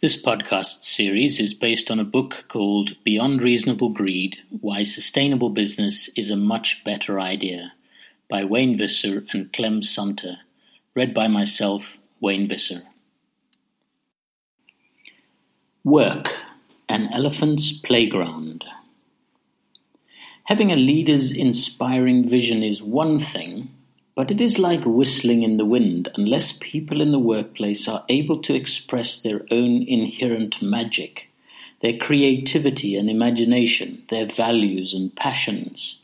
This podcast series is based on a book called Beyond Reasonable Greed Why Sustainable Business is a Much Better Idea by Wayne Visser and Clem Sunter, read by myself, Wayne Visser. Work An Elephant's Playground. Having a leader's inspiring vision is one thing but it is like whistling in the wind unless people in the workplace are able to express their own inherent magic, their creativity and imagination, their values and passions.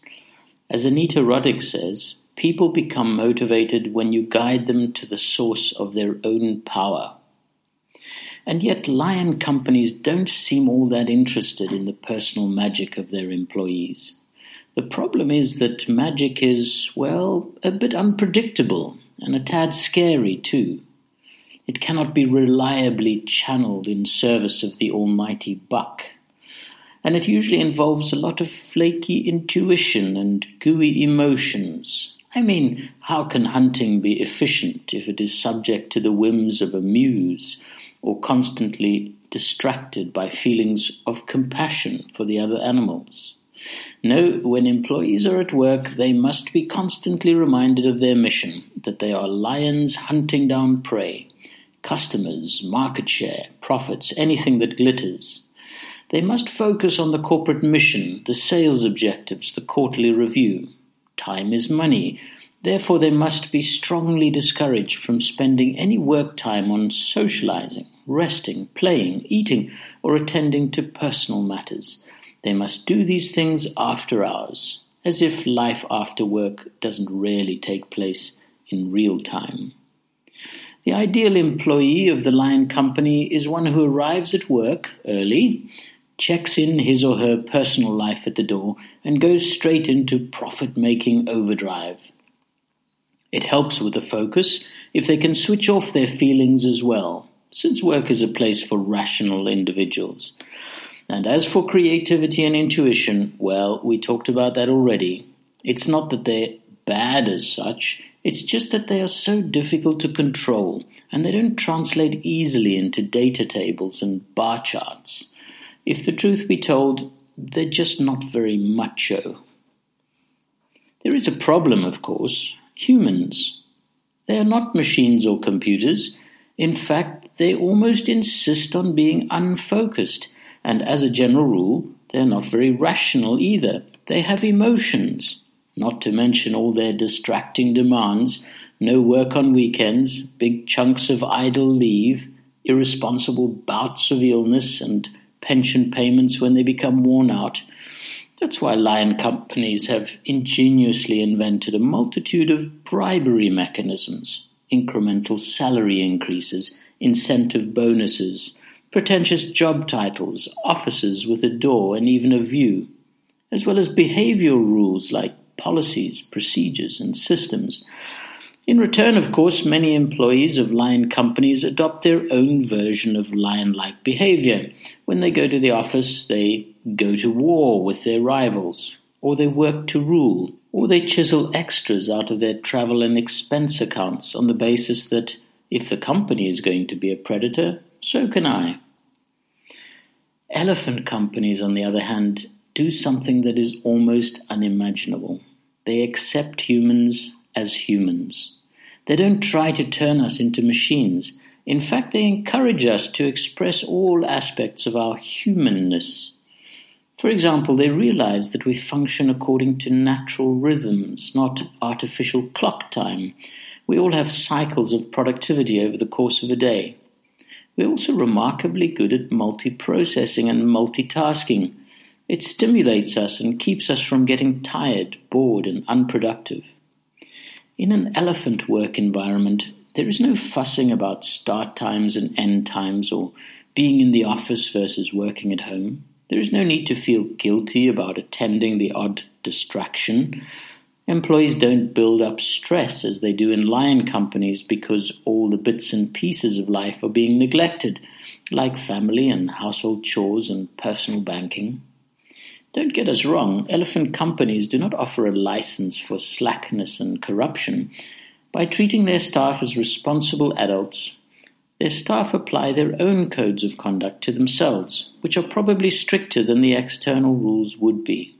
As Anita Roddick says, people become motivated when you guide them to the source of their own power. And yet, lion companies don't seem all that interested in the personal magic of their employees. The problem is that magic is, well, a bit unpredictable and a tad scary too. It cannot be reliably channeled in service of the almighty buck. And it usually involves a lot of flaky intuition and gooey emotions. I mean, how can hunting be efficient if it is subject to the whims of a muse or constantly distracted by feelings of compassion for the other animals? No, when employees are at work, they must be constantly reminded of their mission that they are lions hunting down prey, customers, market share, profits, anything that glitters. They must focus on the corporate mission, the sales objectives, the quarterly review. Time is money. Therefore, they must be strongly discouraged from spending any work time on socializing, resting, playing, eating, or attending to personal matters. They must do these things after hours, as if life after work doesn't really take place in real time. The ideal employee of the Lion Company is one who arrives at work early, checks in his or her personal life at the door, and goes straight into profit making overdrive. It helps with the focus if they can switch off their feelings as well, since work is a place for rational individuals. And as for creativity and intuition, well, we talked about that already. It's not that they're bad as such, it's just that they are so difficult to control and they don't translate easily into data tables and bar charts. If the truth be told, they're just not very macho. There is a problem, of course humans. They are not machines or computers. In fact, they almost insist on being unfocused and as a general rule, they're not very rational either. They have emotions, not to mention all their distracting demands no work on weekends, big chunks of idle leave, irresponsible bouts of illness, and pension payments when they become worn out. That's why lion companies have ingeniously invented a multitude of bribery mechanisms, incremental salary increases, incentive bonuses, pretentious job titles, offices with a door and even a view, as well as behavioral rules like policies, procedures, and systems. In return, of course, many employees of lion companies adopt their own version of lion like behavior. When they go to the office, they go to war with their rivals, or they work to rule, or they chisel extras out of their travel and expense accounts on the basis that if the company is going to be a predator, so can I. Elephant companies, on the other hand, do something that is almost unimaginable. They accept humans as humans. They don't try to turn us into machines. In fact, they encourage us to express all aspects of our humanness. For example, they realize that we function according to natural rhythms, not artificial clock time. We all have cycles of productivity over the course of a day. We're also remarkably good at multiprocessing and multitasking. It stimulates us and keeps us from getting tired, bored, and unproductive. In an elephant work environment, there is no fussing about start times and end times or being in the office versus working at home. There is no need to feel guilty about attending the odd distraction Employees don't build up stress as they do in lion companies because all the bits and pieces of life are being neglected, like family and household chores and personal banking. Don't get us wrong, elephant companies do not offer a license for slackness and corruption. By treating their staff as responsible adults, their staff apply their own codes of conduct to themselves, which are probably stricter than the external rules would be.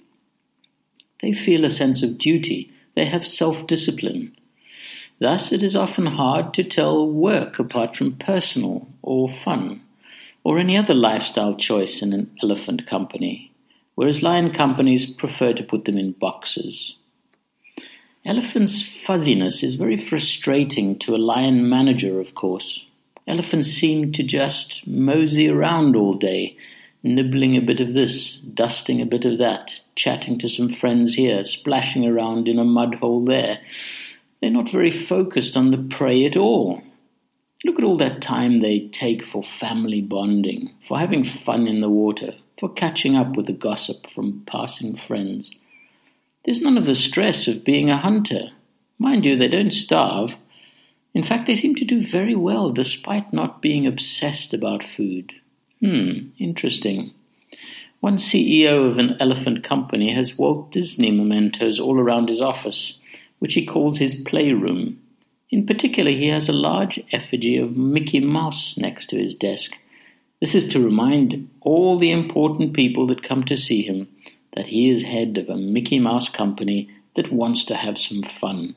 They feel a sense of duty, they have self discipline. Thus, it is often hard to tell work apart from personal or fun, or any other lifestyle choice in an elephant company, whereas lion companies prefer to put them in boxes. Elephant's fuzziness is very frustrating to a lion manager, of course. Elephants seem to just mosey around all day, nibbling a bit of this, dusting a bit of that, chatting to some friends here, splashing around in a mud hole there. They're not very focused on the prey at all. Look at all that time they take for family bonding, for having fun in the water, for catching up with the gossip from passing friends. There's none of the stress of being a hunter. Mind you, they don't starve. In fact, they seem to do very well despite not being obsessed about food. Hmm, interesting. One CEO of an elephant company has Walt Disney mementos all around his office, which he calls his playroom. In particular, he has a large effigy of Mickey Mouse next to his desk. This is to remind all the important people that come to see him that he is head of a Mickey Mouse company that wants to have some fun.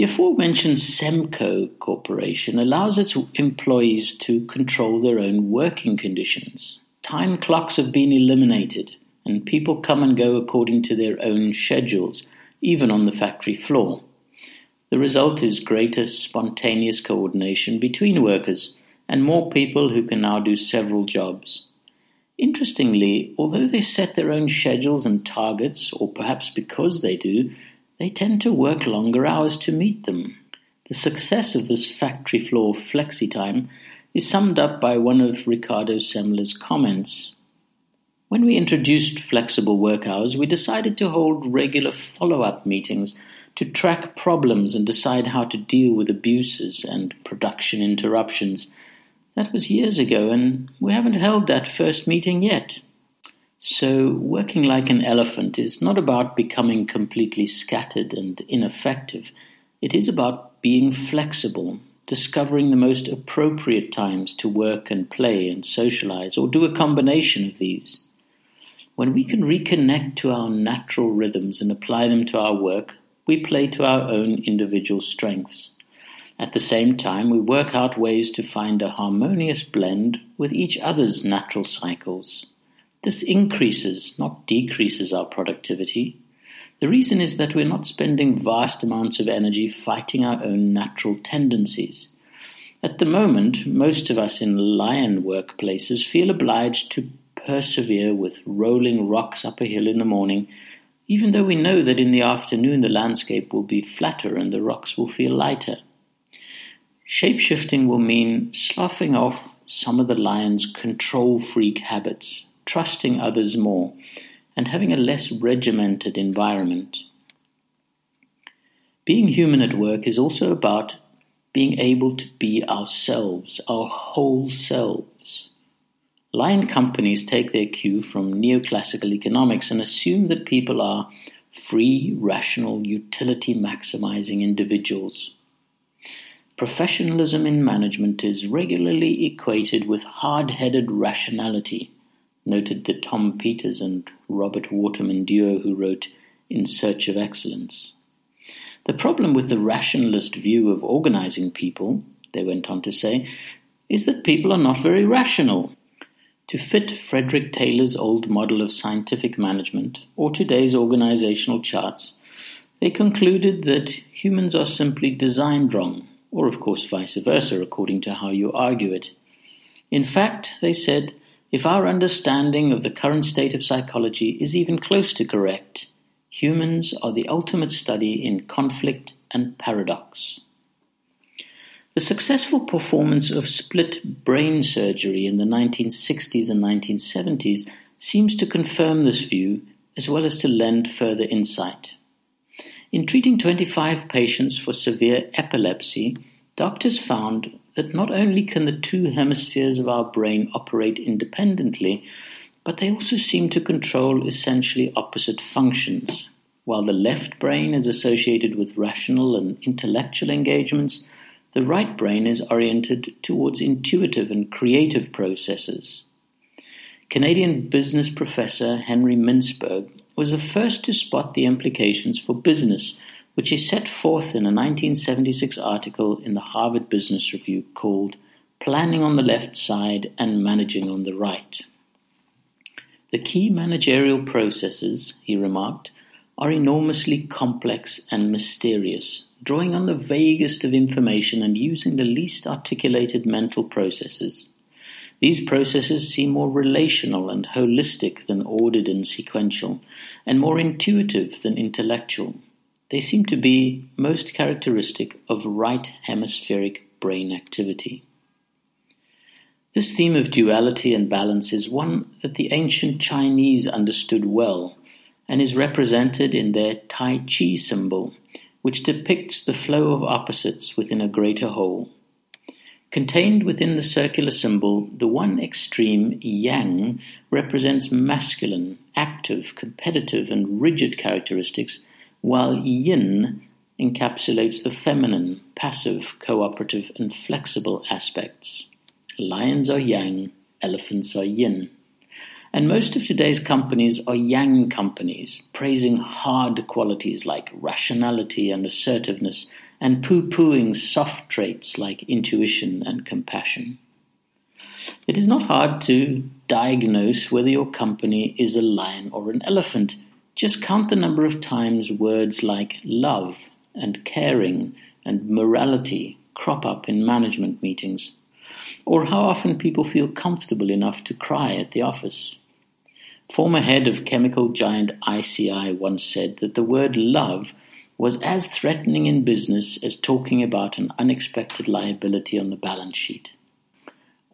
The aforementioned Semco Corporation allows its employees to control their own working conditions. Time clocks have been eliminated, and people come and go according to their own schedules, even on the factory floor. The result is greater spontaneous coordination between workers and more people who can now do several jobs. Interestingly, although they set their own schedules and targets, or perhaps because they do, they tend to work longer hours to meet them. The success of this factory floor flexi time is summed up by one of Ricardo Semler's comments. When we introduced flexible work hours, we decided to hold regular follow up meetings to track problems and decide how to deal with abuses and production interruptions. That was years ago, and we haven't held that first meeting yet. So, working like an elephant is not about becoming completely scattered and ineffective. It is about being flexible, discovering the most appropriate times to work and play and socialize, or do a combination of these. When we can reconnect to our natural rhythms and apply them to our work, we play to our own individual strengths. At the same time, we work out ways to find a harmonious blend with each other's natural cycles. This increases, not decreases, our productivity. The reason is that we're not spending vast amounts of energy fighting our own natural tendencies. At the moment, most of us in lion workplaces feel obliged to persevere with rolling rocks up a hill in the morning, even though we know that in the afternoon the landscape will be flatter and the rocks will feel lighter. Shapeshifting will mean sloughing off some of the lion's control freak habits trusting others more, and having a less regimented environment. Being human at work is also about being able to be ourselves, our whole selves. Lion companies take their cue from neoclassical economics and assume that people are free, rational, utility maximizing individuals. Professionalism in management is regularly equated with hard headed rationality noted the Tom Peters and Robert Waterman duo who wrote In Search of Excellence. The problem with the rationalist view of organizing people, they went on to say, is that people are not very rational. To fit Frederick Taylor's old model of scientific management, or today's organizational charts, they concluded that humans are simply designed wrong, or of course vice versa, according to how you argue it. In fact, they said, if our understanding of the current state of psychology is even close to correct, humans are the ultimate study in conflict and paradox. The successful performance of split brain surgery in the 1960s and 1970s seems to confirm this view as well as to lend further insight. In treating 25 patients for severe epilepsy, doctors found that not only can the two hemispheres of our brain operate independently, but they also seem to control essentially opposite functions. While the left brain is associated with rational and intellectual engagements, the right brain is oriented towards intuitive and creative processes. Canadian business professor Henry Mintzberg was the first to spot the implications for business, which he set forth in a 1976 article in the Harvard Business Review called Planning on the Left Side and Managing on the Right. The key managerial processes, he remarked, are enormously complex and mysterious, drawing on the vaguest of information and using the least articulated mental processes. These processes seem more relational and holistic than ordered and sequential, and more intuitive than intellectual. They seem to be most characteristic of right hemispheric brain activity. This theme of duality and balance is one that the ancient Chinese understood well and is represented in their Tai Chi symbol, which depicts the flow of opposites within a greater whole. Contained within the circular symbol, the one extreme, yang, represents masculine, active, competitive, and rigid characteristics, while yin encapsulates the feminine, passive, cooperative, and flexible aspects. Lions are yang, elephants are yin. And most of today's companies are yang companies, praising hard qualities like rationality and assertiveness and poo pooing soft traits like intuition and compassion. It is not hard to diagnose whether your company is a lion or an elephant. Just count the number of times words like love and caring and morality crop up in management meetings, or how often people feel comfortable enough to cry at the office. Former head of chemical giant ICI once said that the word love was as threatening in business as talking about an unexpected liability on the balance sheet.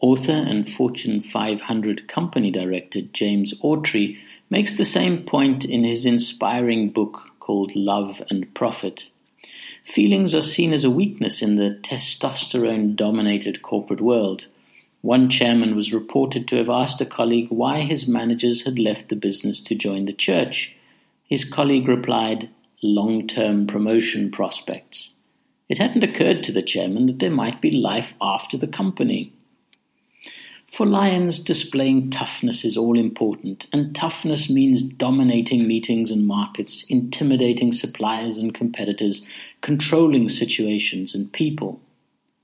Author and Fortune 500 company director James Autry makes the same point in his inspiring book called Love and Profit. Feelings are seen as a weakness in the testosterone dominated corporate world. One chairman was reported to have asked a colleague why his managers had left the business to join the church. His colleague replied, long term promotion prospects. It hadn't occurred to the chairman that there might be life after the company. For lions, displaying toughness is all important, and toughness means dominating meetings and markets, intimidating suppliers and competitors, controlling situations and people.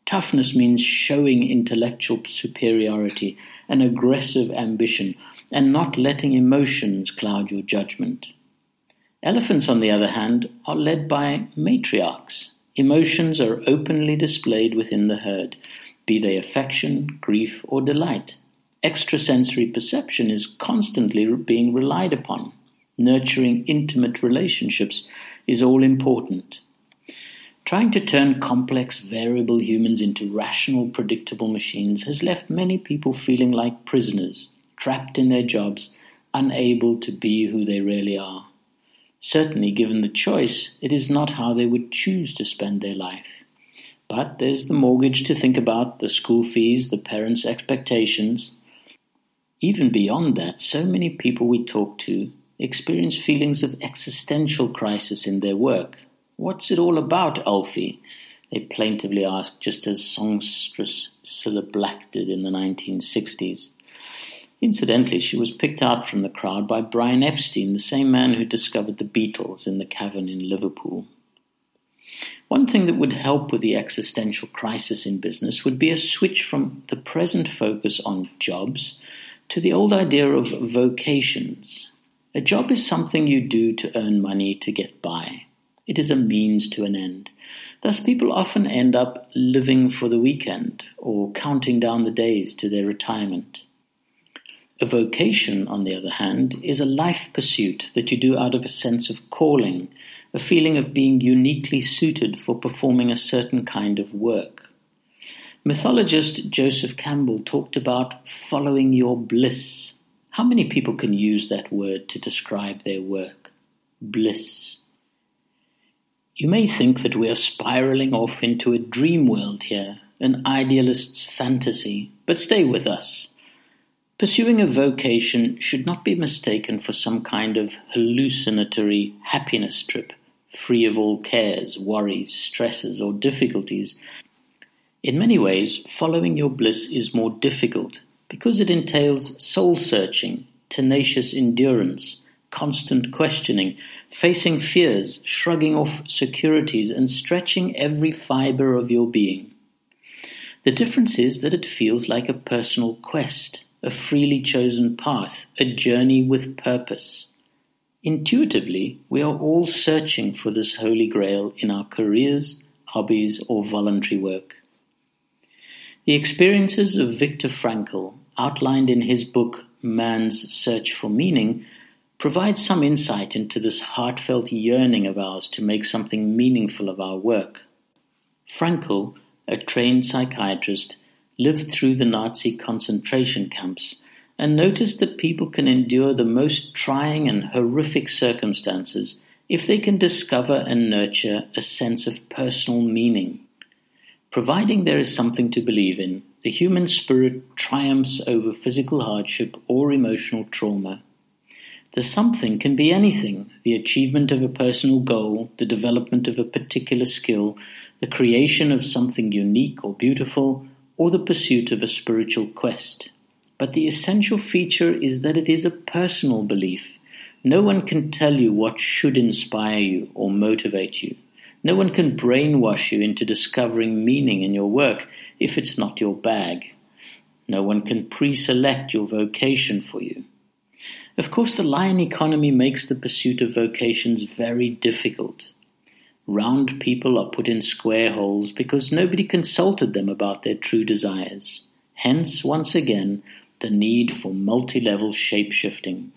Toughness means showing intellectual superiority and aggressive ambition, and not letting emotions cloud your judgment. Elephants, on the other hand, are led by matriarchs. Emotions are openly displayed within the herd, be they affection, grief, or delight. Extrasensory perception is constantly being relied upon. Nurturing intimate relationships is all important. Trying to turn complex, variable humans into rational, predictable machines has left many people feeling like prisoners, trapped in their jobs, unable to be who they really are. Certainly, given the choice, it is not how they would choose to spend their life. But there's the mortgage to think about, the school fees, the parents' expectations. Even beyond that, so many people we talk to experience feelings of existential crisis in their work. What's it all about, Alfie? They plaintively ask, just as songstress Cilla Black did in the 1960s. Incidentally, she was picked out from the crowd by Brian Epstein, the same man who discovered the Beatles in the cavern in Liverpool. One thing that would help with the existential crisis in business would be a switch from the present focus on jobs to the old idea of vocations. A job is something you do to earn money to get by. It is a means to an end. Thus, people often end up living for the weekend or counting down the days to their retirement. A vocation, on the other hand, is a life pursuit that you do out of a sense of calling, a feeling of being uniquely suited for performing a certain kind of work. Mythologist Joseph Campbell talked about following your bliss. How many people can use that word to describe their work? Bliss. You may think that we are spiraling off into a dream world here, an idealist's fantasy, but stay with us. Pursuing a vocation should not be mistaken for some kind of hallucinatory happiness trip, free of all cares, worries, stresses, or difficulties. In many ways, following your bliss is more difficult because it entails soul searching, tenacious endurance, constant questioning, facing fears, shrugging off securities, and stretching every fiber of your being. The difference is that it feels like a personal quest, a freely chosen path, a journey with purpose. Intuitively, we are all searching for this holy grail in our careers, hobbies, or voluntary work. The experiences of Viktor Frankl, outlined in his book Man's Search for Meaning, provide some insight into this heartfelt yearning of ours to make something meaningful of our work. Frankl, a trained psychiatrist, lived through the Nazi concentration camps and notice that people can endure the most trying and horrific circumstances if they can discover and nurture a sense of personal meaning. Providing there is something to believe in, the human spirit triumphs over physical hardship or emotional trauma. The something can be anything the achievement of a personal goal, the development of a particular skill, the creation of something unique or beautiful, or the pursuit of a spiritual quest. But the essential feature is that it is a personal belief. No one can tell you what should inspire you or motivate you. No one can brainwash you into discovering meaning in your work if it's not your bag. No one can pre select your vocation for you. Of course, the lion economy makes the pursuit of vocations very difficult. Round people are put in square holes because nobody consulted them about their true desires. Hence, once again, the need for multi level shape shifting.